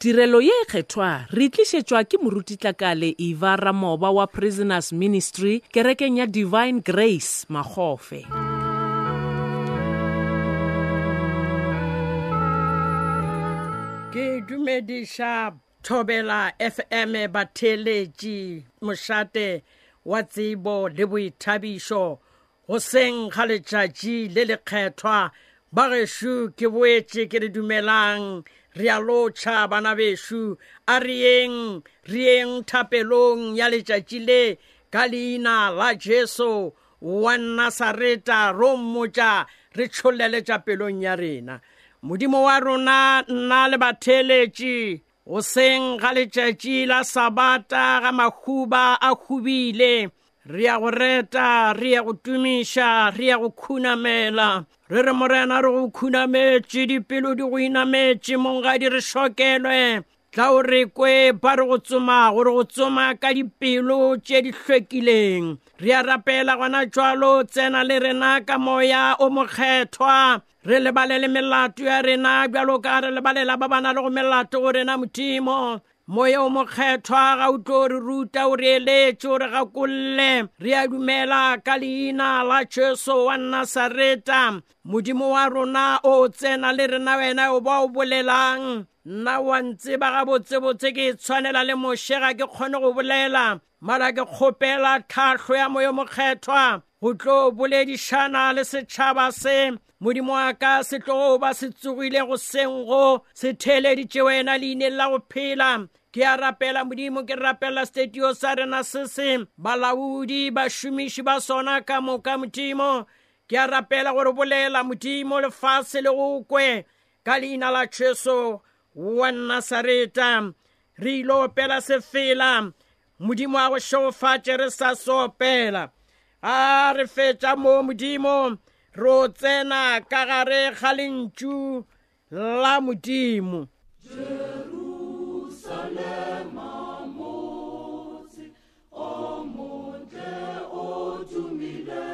tirelo ye e kgethwa re tlišetšwa ke morutitlakale eva ramoba wa prisoners ministry kerekeng ya divine grace makgofe. Ke dumediša thobela fm batheletši mošate wa tsebo le boithabišo. Go seng ga letšatši le lekgethwa ba gešo ke boetše ke re dumelang re a lotšha bana bešo a re yeng re yeng thapelong ya letšatši le? Ka leina la jesu wa nasareta ro mmotša re tšholeletša pelong ya rena. Modimo wa rona nna le batheletši go seng ga letšatši la sabata ga makhuba a khubile re ya go reta re ya go tumiša re ya go khunamela. Re re morena re go khunametše dipelo di go inametše mongadi re šokelwe. Tla o re kwe ba re go tsoma gore go tsoma ka dipelo tše di hlwekileng. Re a rapela gona jalo tsena le rena ka moya o mokgethwa. Re lebalele melato ya rena bjalo ka re lebalela ba bana le go melato go rena modimo moya o mokgethwa ga o tlo re ruta o re eletse o re gakolle. Re a dumela ka leina la jesu wa nasareta modimo wa rona o tsena le rena wena o ba o bolelang. Nna wa ntseba gabotsebotse ke tshwanela le mošega ke kgone go bolela. Mara ke kgopela tlhatlho ya moya mokgethwa. Go tlo boledišana le setšhaba se modimo wa ka se tlo ba se tsogile go sengo se theleditše wena leineng la go phela. Ke a rapela modimo ke rapela stadio sa rena se se balaodi bašomiši ba sona ka moka modimo. Ke a rapela gore bolela modimo lefase le go kwe ka leina la jesu wa nasareta re ile opela sefela. Modimo a go šofatše re sa soopela a re fetša mo modimo ro tsena ka gare ga lentšu la modimo. Jerusalema o montle o tumile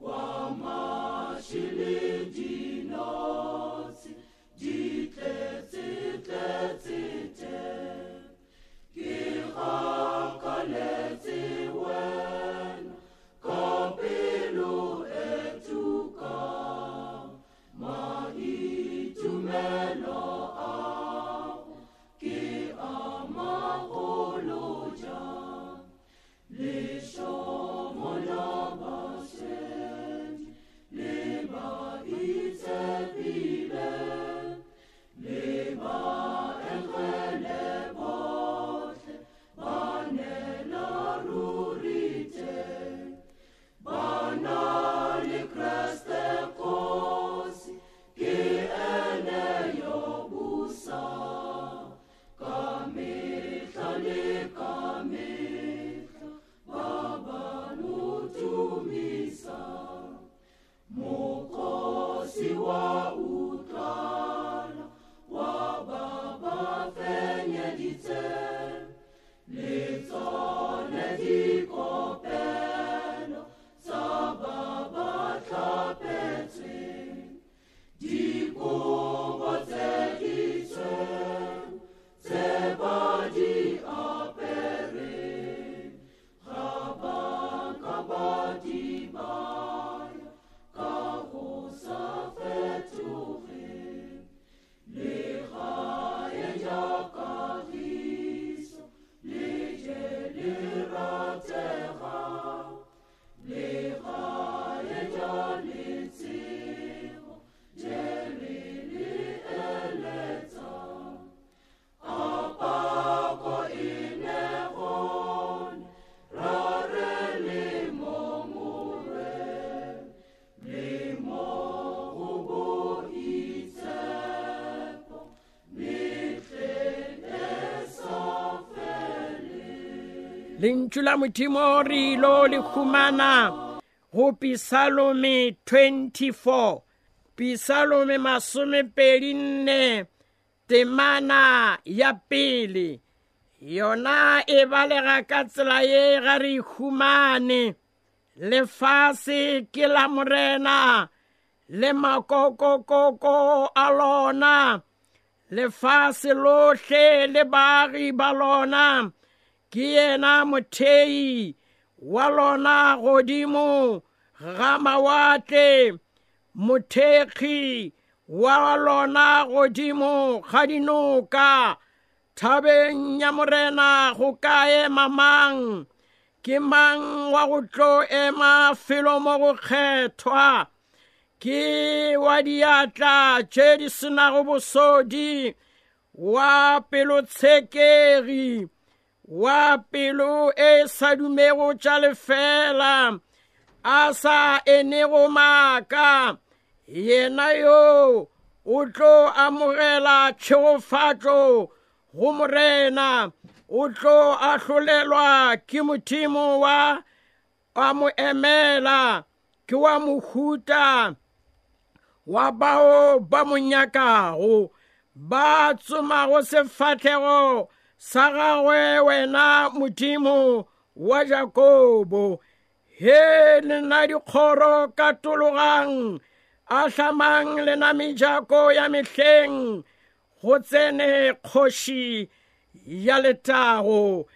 kwa mashile dinotsi di tletse tletse mokosi wa lentšu la modimo re ilo le humana go pisalome 24 pisalome masomepedi temana ya pele. Yona e balega ka tsela ye ga re humane. Lefase ke la morena. Le makokokoko a lona. Lefase le baagi ba lona ke yena mothei wa lona godimo ga mawatle mothekgi wa lona godimo ga dinoka. Thabeng ya morena go ka ema mang ke mang wa go tlo ema felo mo go kgethwa? Ke wa diatla tše di senago bosodi wa pelo tshekegi wa pelo e sa dumego tša lefela a sa enego maaka. Yena yo o tlo amogela tšhegofatlo go morena o tlo ahlolelwa ke mothimo wa a mo emela ke wa mohuta wa bao ba mo nyakago. Ba tsomago sefatlhego sa gagwe wena modimo wa jakobo he le na dikgoro ka tologang a hlamang le na mejako ya mehleng go tsene kgoši ya letago.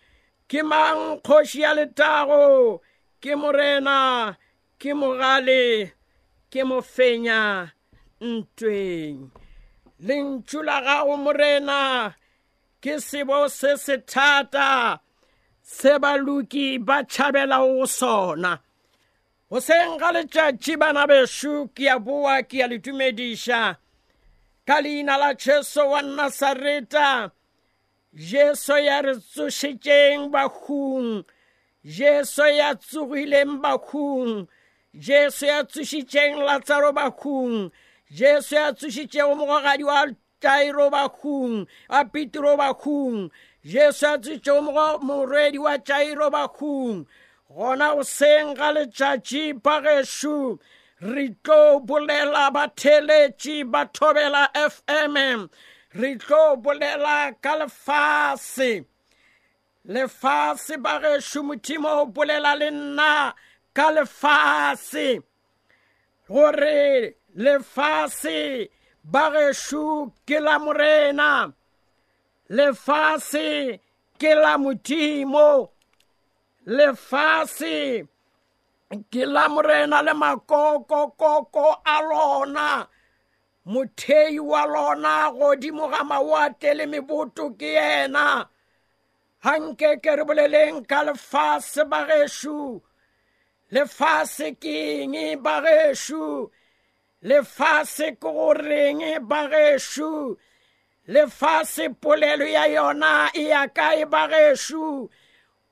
Ke mang kgoši ya letago? Ke morena ke mogale ke mofenya ntweng. Lentšu la gago morena ke sebo se se thata se baluki ba tšhabelago go sona. Goseng ga letšatši bana bešo ke a boa ke a le dumediša ka leina la jesu wa nasareta jesu ya re tsošitšeng bakgung jesu ya tsogileng bakgung jesu ya tsošitšeng latsaro jesu ya tsošitšego mogogadi wa tairo bakgung a petro bakgung jesu ya tsošitšego morwedi wa tairo bakgung gona go seng ga letšatši pagešo re tlo bolela batheletši ba thobela fm re tlo bolela ka lefase. Lefase bagešo modimo o bolela le nna ka lefase. Gore lefase bagešo ke la morena. Lefase ke la modimo. Lefase ke la morena le makokokoko a lona. Mothei wa lona godimo ga mawatle le meboto ke yena. Hanke ke re boleleng ka lefase bagešo lefase ke eng bagešo lefase ke goreng bagešo lefase polelo ya yona e ya kae bagešo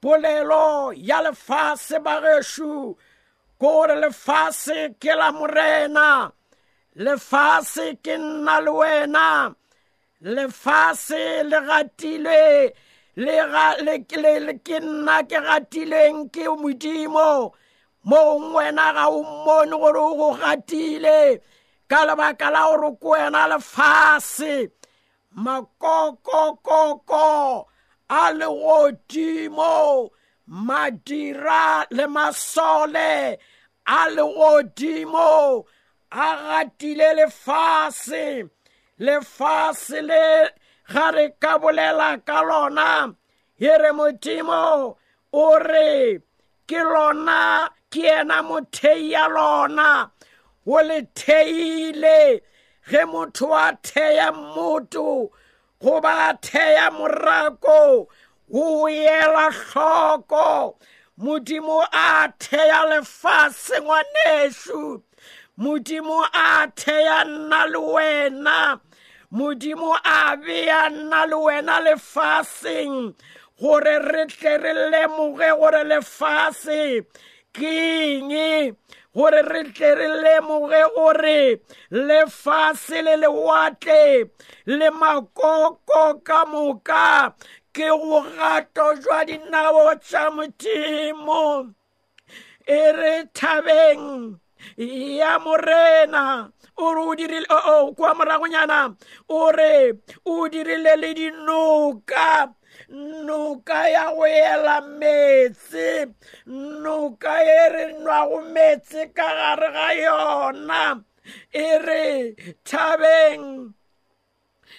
polelo ya lefase bagešo ke gore lefase ke la morena. Ke nna le wena. Lefase le gatilwe ke nna ke gatilweng ke modimo mong wena ga o mmone gore o go gatile ka lebaka la gore ko wena lefase. Makokokoko a legodimo madira le masole a legodimo a gatile lefase. Lefase le ga re ka bolela ka lona ye re modimo o re ke lona ke ena mothei ya lona. O le theile ge motho a theya mmoto goba a theya morako o ela hloko. Modimo a theya lefase ngwanešo modimo a theya nna le wena. Modimo a bea nna le wena lefaseng gore re tle re lemoge gore lefase ke eng gore re tle re lemoge gore lefase le lewatle le makoko ka moka ke go gato jwa dinao tša modimo. E re thabeng ya morena o re o dirile o kwa moragonyana o re o dirile le dinoka noka ya go ela meetse noka e re nwago meetse ka gare ga yona. E re thabeng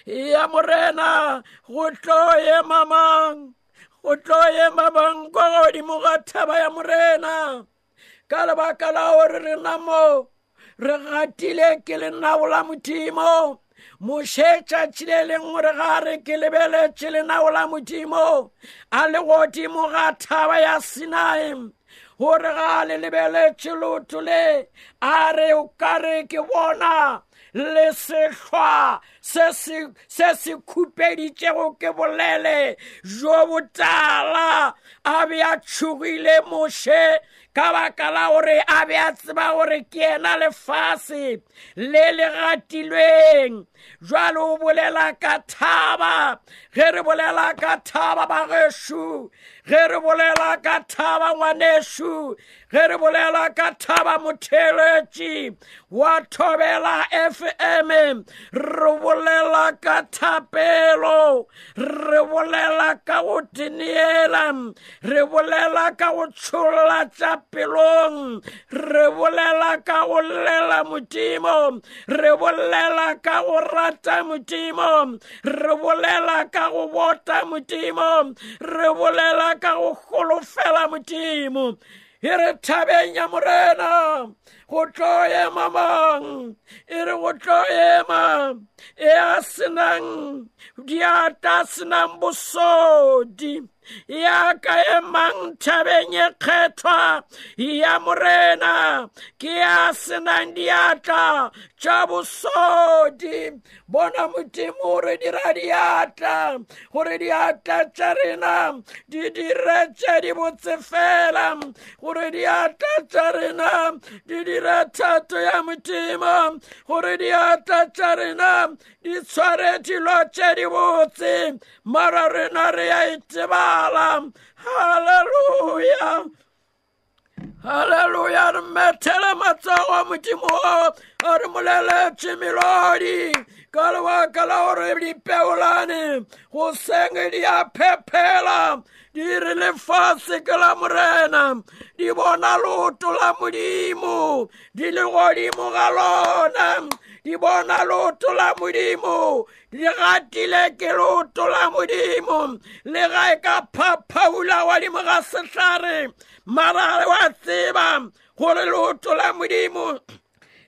ya morena go tlo ema mang? Go tlo ema bang kwa godimo ga thaba ya morena? Ka lebaka la gore re na mo re gatile ke lenao la modimo mošetšatši le leng gore ga re ke lebeletše lenao la modimo. A le godimo ga thaba ya sinai gore ga le lebeletše lotho le a re o kare ke bona le sehlwa se se khupeditšego ke bolele jo botala a be a tšhogile moše ka baka la gore a be a tseba gore ke ena lefase le le gatilweng jalo o bolela ka thaba ge re bolela ka thaba bagešo ge re bolela ka thaba ngwanešo ge re bolela ka thaba motheletši wa thobela fm re bolela ka thapelo re bolela ka go teneela re bolela ka go tšholla tša pelong. Re bolela ka go llela modimo. Re bolela ka go rata modimo. Re bolela ka go bota modimo. Re bolela ka go golofela modimo. E re thabeng ya morena go tlo ema mang e re go tlo ema e a senang diata senang bosodi ya ka emang thabeng e kgethwa ya morena ke ya senang diatla tša bosodi. Bona modimo gore dira diatla gore diatla tša rena di dire tše di botse fela. Gore diatla tša rena di dira thato ya modimo. Gore diatla tša rena di tshware dilo tše di botse. Mara rena re ya itebala halleluja halleluja re methele matsogo modimo a re moleletše melodi ka lebaka la gore dipeolane go senge di a phepela di re lefase ke la morena di bona loto la modimo di le godimo ga lona di bona loto la modimo. Di gatile ke loto la modimo. Le ga e ka phaphaula wadimo ga sehlare. Mara wa tseba gore loto la modimo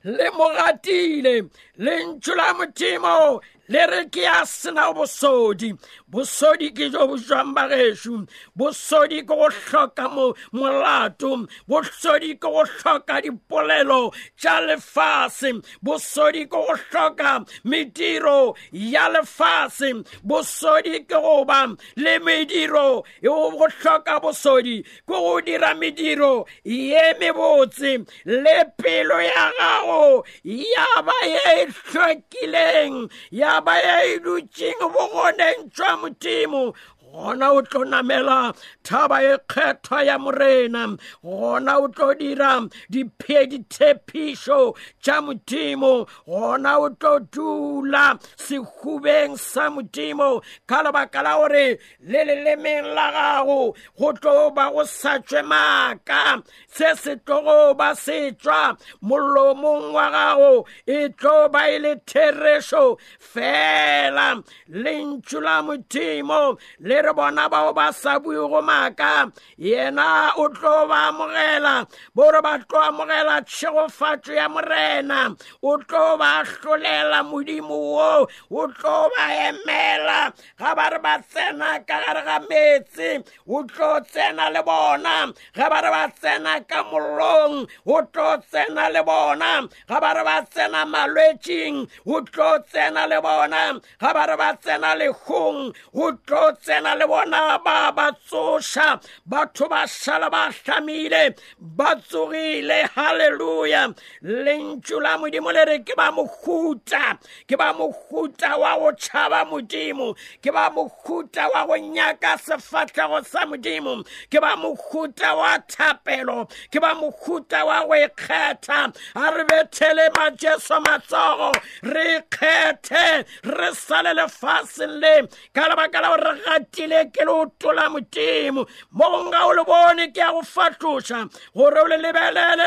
le mo gatile le ntšho la modimo le re ke ya sena bosodi bosodi ke jo bo jwang bagešo bosodi ke go hloka molato. Bosodi ke go hloka dipolelo tša lefase. Bosodi ke go hloka mediro ya lefase. Bosodi ke go ba le mediro. Go hloka bosodi ke go dira mediro ye mebotse. Le pelo ya gago ya ba ye hlwekileng ya ba ye e dutšeng bogoneng tšwa time gona o tlo namela thaba e kgethwa ya morena. Gona o tlo dira diphedithephišo tša modimo. Gona o tlo dula sehubeng sa modimo ka lebaka la gore le lelemeng la gago go tlo ba go sa tswe maaka. Se se tlogo ba se tswa molomong wa gago e tlo ba e le therešo fela. Lentšu la modimo le re bona bao ba sa buego maaka yena o tlo ba amogela bore ba tlo amogela tšhegofatšo ya morena o tlo ba hlolela modimo wo o tlo ba emela ga ba re ba tsena ka gare ga meetse o tlo tsena le bona ga ba re ba tsena ka mollong o tlo tsena le bona ga ba re ba tsena malwetšing o tlo tsena le bona ga ba re ba tsena legong o tlo tsena le bona ba ba tsoša batho ba šala ba hlamile ba tsogile halleluja lentšu la modimo le re ke ba mohuta ke ba mohuta wa go tšhaba modimo ke ba mohuta wa go nyaka sefatlhego sa modimo ke ba mohuta wa thapelo ke ba mohuta wa go ikgetha. A re bethele majeso matsogo re ikgethe re sale lefaseng le ka lebaka la gore re gati tlile ke le o tola modimo mo o le bone ke go fatloša gore o le lebelele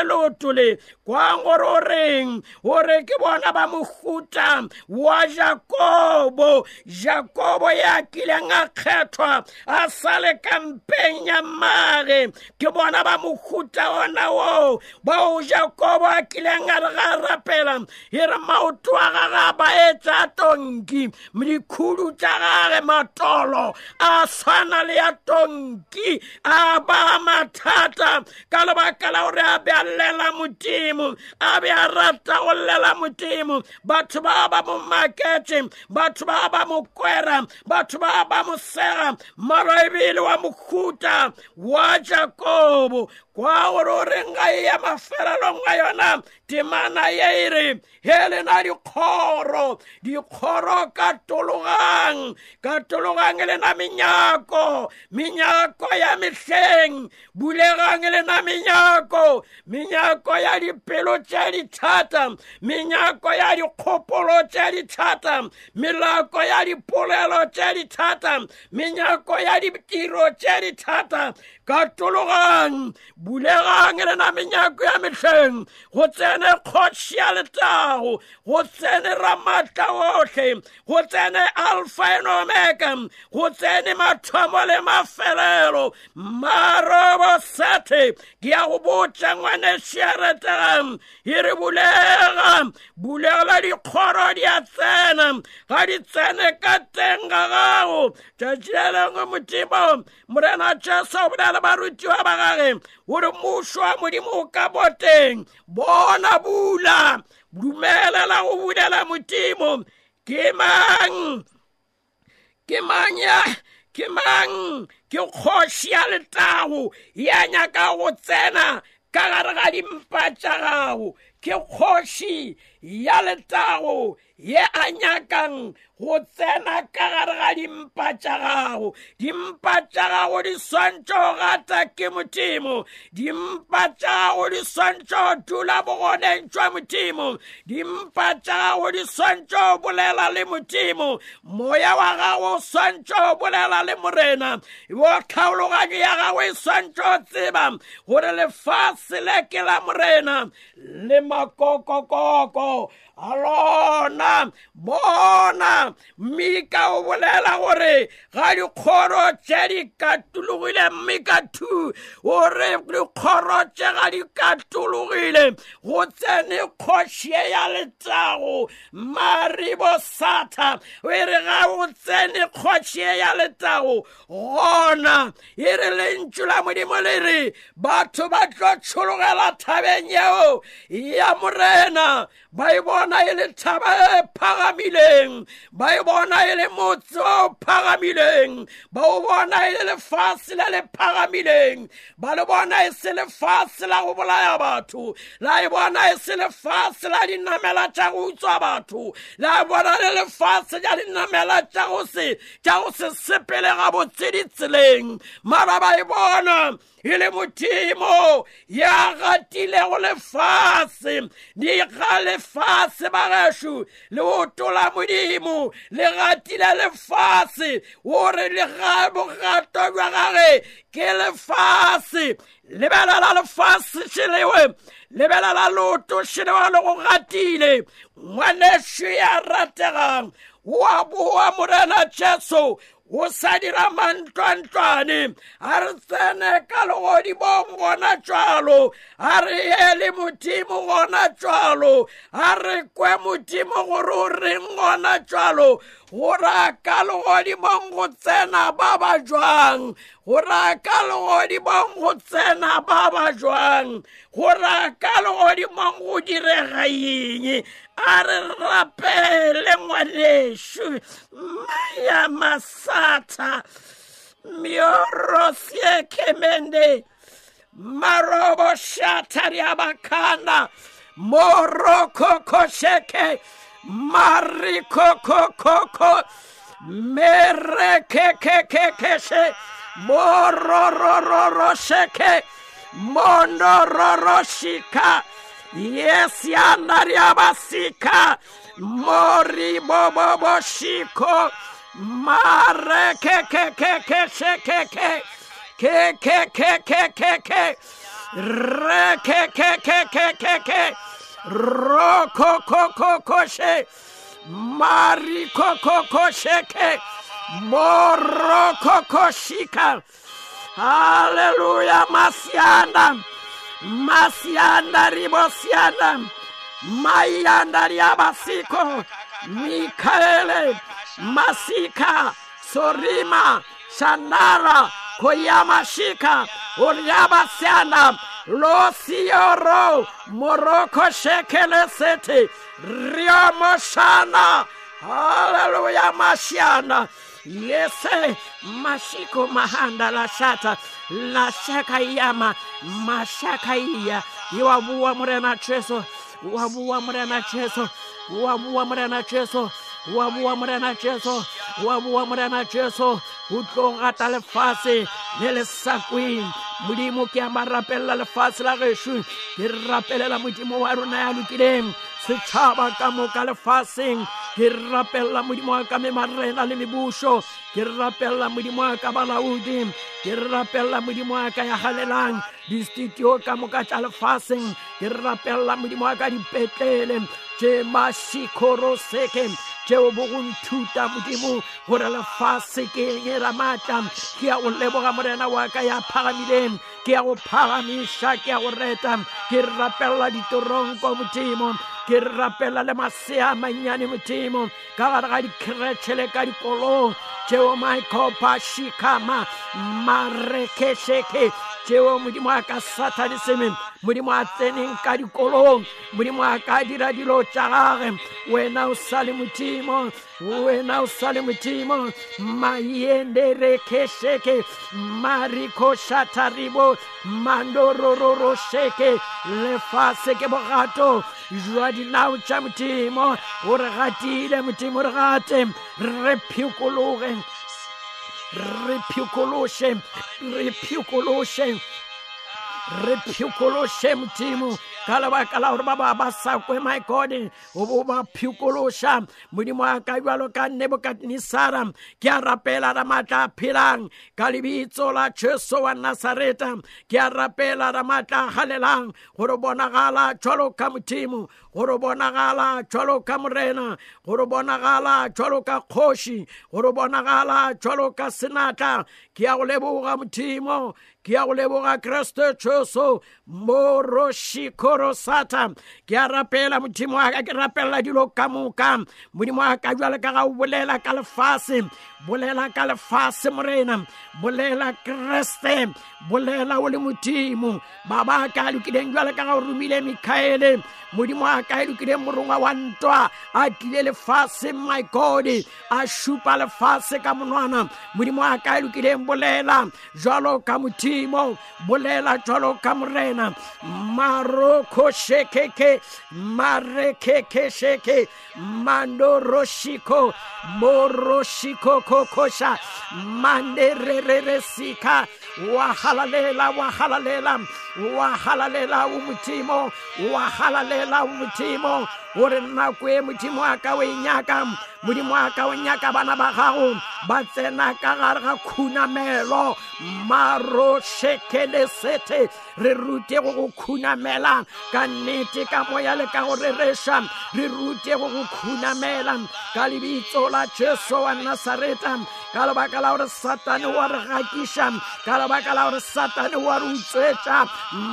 kwang gore o ke bona ba mohuta wa jakobo jakobo ya kileng a kgethwa a sale kampeng ya mage ke bona ba mohuta ona wo bao jakobo a kileng a re ga rapela e re maoto a gage a baetsa tonki. Dikhudu tša gage matolo a tshwana le ya tonki a ba mathata ka lebaka la gore a be a modimo a be a rata go llela modimo batho ba ba mo makete batho ba ba mo kwera. Batho ba ba mo sega mara ebile wa mohuta wa jakobo kwa gore o reng ga e ya mafelelong a yona temana ye e re he le na dikgoro dikgoro ka tologang ka tologang le na menyako menyako ya mehleng bulegang menyako menyako ya dipelo tše dithata menyako ya dikgopolo tše dithata melako ya dipolelo tše dithata menyako ya ditiro tše dithata ka tologang bulegang le na menyako ya mehleng go tsene kgotši ya letago go tsene ramatla otlhe go tsene alpha and omega go tsene mathomo le mafelelo. Marobo sete ke ya go botša ngwane ya e re bulega bulegela dikgoro di a tsena ga di tsene ka teng ga gago tšatši le lengwe modimo morena jesu o bolela barutiwa ba gage gore mošo wa modimo o ka boteng bona bula dumelela go bulela modimo ke mang ke mang ya ke mang ke kgoši ya letago ya nyaka go tsena kagaragari mpachagago ke kgoši ya letago ye a nyakang go tsena ka gare ga dimpa tša gago. Dimpa tša gago di swantšo go gata ke modimo. Dimpa tša gago di swantšo go dula bogoneng jwa modimo. Dimpa tša gago di swantšo go bolela le modimo. Moya wa gago o swantšo go bolela le morena. Wo tlhaologanyo ya gago e swantšo go tseba gore lefase le ke la morena. Le makokokoko lona bona. Mmika o bolela gore ga dikgoro tše di katologile mmika two gore dikgoro tše ga di katologile go tsene kgošie ya letago maribo sata. E re ga go tsene kgošie ya letago gona. E re lentšu la modimo le re batho ba tlo tšhologela thabeng yeo ya morena. Ba e bona e le thaba e phagamileng ba e bona e le motse o phagamileng ba o bona e le lefase le le phagamileng ba le bona e se lefase la go bolaya batho la e bona e se lefase la dinamela tša go utswa batho la e bona le lefase ja dinamela tša go se sepele gabotse ditseleng. Mara ba e bona e le modimo ya gatilego lefase di ga lefase ba gešo le o tola modimo le gatile lefase gore le ga bogato jwa gage ke lefase lebelela lefase šelewe lebelela loto šelewa le go gatile. Ngwanešo ya rategang wa boa morena jesu o sa dira mantlwantlwane a re tsene ka legodimong gona tšwalo a re ele modimo gona tšwalo a re kwe modimo gore o reng gona tšwalo gore a ka legodimong go tsena ba ba jwang? Gore a ka legodimong go tsena ba ba jwang? Gore a ka legodimong go direga eng a re rapele ngwanešo maya masata miorosie kemende marobo shatariabakana morokokosheke marikokokoko merekekekekeshe mororororosheke mondororoshika yesianariabasika moriboboboshiko mare ke ke ke ke she ke ke ke ke ke ke ke ke re ke ke ke ke ke ke Roko koko koshe. mariko koko kosheke. Moro koko shika. Hallelujah, Masianda. Masianda ribosianda. Mayanda riabasiko. Mikaele. Masika. Sorima. Shandara. Koyamashika. Uriabasianda. Losioro moroko shekele sete riomoshana haleluya mashana. Yese mashiko mahanda lashata lashaka iyama yama mashaka iya. Iwabuwa murena cheso wabuwa murena cheso wabuwa murena cheso wabuwa murena cheso wabuwa murena cheso o tlo gata lefase le le sakweng. Modimo ke a marapelela lefase la gešo ke rapelela modimo wa rona ya lokileng. Setšhaba ka moka lefaseng. Ke rapelela modimo wa ka memarena le mebušo ke rapelela modimo wa ka balaodi. Ke rapelela modimo wa ka ya galelang distudio ka moka tša lefaseng. Ke rapelela modimo wa ka dipetlele. Tše mašikoroseke tšeo bo go nthuta modimo gore lefase ke eng ra maatla ke ya go leboga morena wa ka ya phagamileng. Ke ya go phagamiša ke ya go reta. Ke rapelela ditoronko modimo. Ke rapela le masea mannyane modimo. Ka gare ga dikretšhele ka dikolong. Tšeo maikopa shikama marekešeke tšeo modimo a ka sataniseme modimo a tseneng ka dikolong modimo a ka dira dilo tša gage wena o sa le modimo wena o sa le modimo. Mayenderekešeke marikoshataribo mandorororošeke lefase ke bogato jwa dinao tša modimo o re gatile modimo re gate re phikologe Re più conosce, re più conosce, gore ba ba ba sa kwe my god. O bo ba phikološa modimo a ka nebokadnisara ke a rapela ra maatla a phelang. Ka lebitso la jesu wa nasareta ke a rapela ra maatla a galelang gore bonagala jwalo ka modimo. Gore bonagala jwalo ka morena. Gore bonagala jwalo ka kgoši. Gore bonagala jwalo ka senatla. Ke a go leboga modimo ke ya go leboga kreste jesu morošikorosata ke a rapela modimo wa ka ke rapelela dilo ka moka. Modimo wa ka jwale ka ga o bolela ka lefase bolela ka lefase morena bolela kreste bolela o le modimo. Ba ba ka lokileng jwale ka ga o romile mikhaele modimo wa ka e lokileng morongwa wa ntwa a tlile lefase my god a šupa lefase ka monwana. Modimo wa e lokileng bolela jwalo ka modimo bolela jwalo ka morena. Maroko shekeke marekeke sheke. Mandoroshiko moroshiko kokosha manderereresika wahalalela wahalalela. Wahalalela umutimo wahalalela umutimo gore nako e modimo wa ka o e nyaka modimo wa ka o nyaka bana ba gago ba tsena ka gare ga khunamelo. Marošekelesete re rute go go khunamela. Ka nnete ka moya le ka go rereša re rute go go khunamela. Ka lebitso la jesu wa nasareta ka lebaka la gore satane wa re gakiša ka lebaka la gore satane wa re utswetša.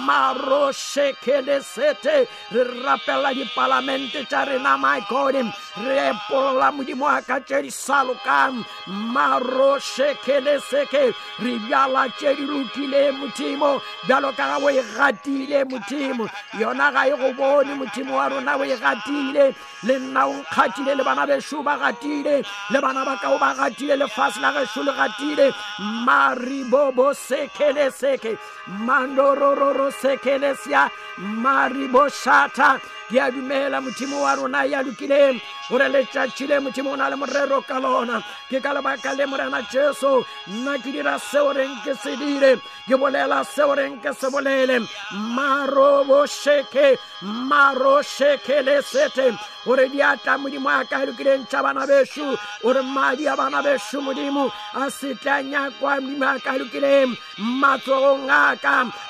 Marošekelesete re rapelela dipalamente tătărâna mai corem, repola mudimoa ca ceri salukan, maro șeche de seche, riviala ceri rutile mutimo, bialo cara voi ratile mutimo, iona ga e go bone mutimo wa rona o e ratile, le nna o nkgatile le bana beshu ba ratile, le. Bana ba kao ba ratile, lefatshe la gesho le ratile, maribobo seke le seke, mandorororo seke le sia, mariboshata, ke a dumela mutimo. chimo waru na ya lukile ora le cha chile mu chimo na le morero calona ke kala ba kale mora na cheso. Na kiri ra se ore nke se ke bole maro bo sheke maro sheke le sete. Ore di ata mu di ma ka lukile cha bana beshu. Ore ma di beshu mu. Asitanya kwa mi ma ka lukile mato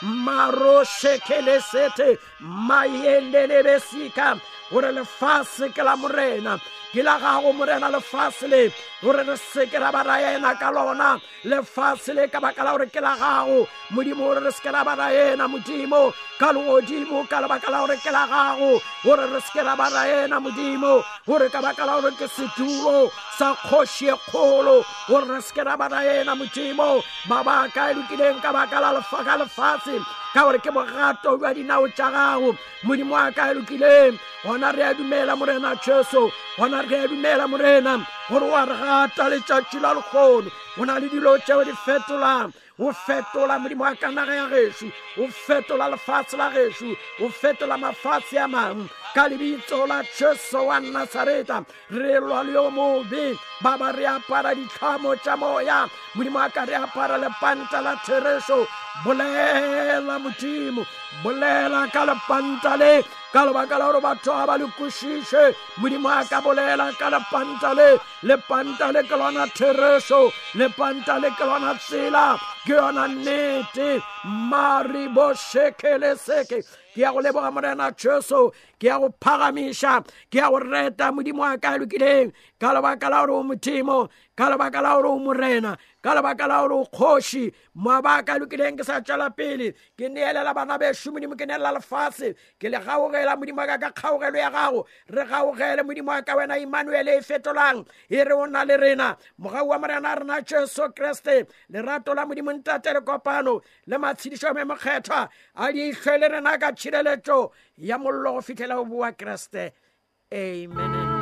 maro sheke le sete. Mayende le besika. Gore lefase ke la morena ke la gago morena lefase le. Gore re seke ra ba raena ka lona lefase le ka baka la gore ke la gago. Modimo gore re seke ra ba raena modimo. Ka legodimo ka lebaka la gore ke la gago. Gore re seke ra ba raena modimo. Gore ka baka la gore ke setulo sa kgoši e kgolo. Gore re seke ra ba raena modimo. Ba baka e lokileng ka baka la ka lefase ka gore ke bogato jwa dinao tša gago modimo a ka lokileng gona re a dumela morena jesu gona re a dumela morena gore wa re gata letšatši la lekgono go na le dilo tšeo di fetolang o fetola modimo wa ka naga ya gešo o fetola lefatshe la gešo o fetola mafatshe a mangwe ka lebitso la jesu wa nasareta re lwa le yo mobe ba ba re apara ditlhamo tša moya modimo wa ka re apara la thereso bolela modimo bolela ka lepanta la batho a lepanta le ke lona thereso lepanta le ke lona tsela. Ke yona nnete maribosekele seke. Ke ya go leboga morena jesu ke ya go phagamiša ke ya go reta modimo wa ka lokileng. Ka lebaka la gore o modimo ka lebaka la gore o morena ka lebaka la gore o kgoši mabaka lokileng ke sa tšwela pele. Ke neelela bana bešo modimo ke neelela lefase ke le gaogela modimo wa ka ka kgaogelo ya gago. Re gaogele modimo wa ka wena emmanuele e fetolang e re o na le rena mogau wa morena rena jesu kreste lerato la modimo ntate le kopano le matshedišo me mokgethwa a di itlhwe le rena ka tšhireletšo ya mollo go fitlhela go bua kreste. Amen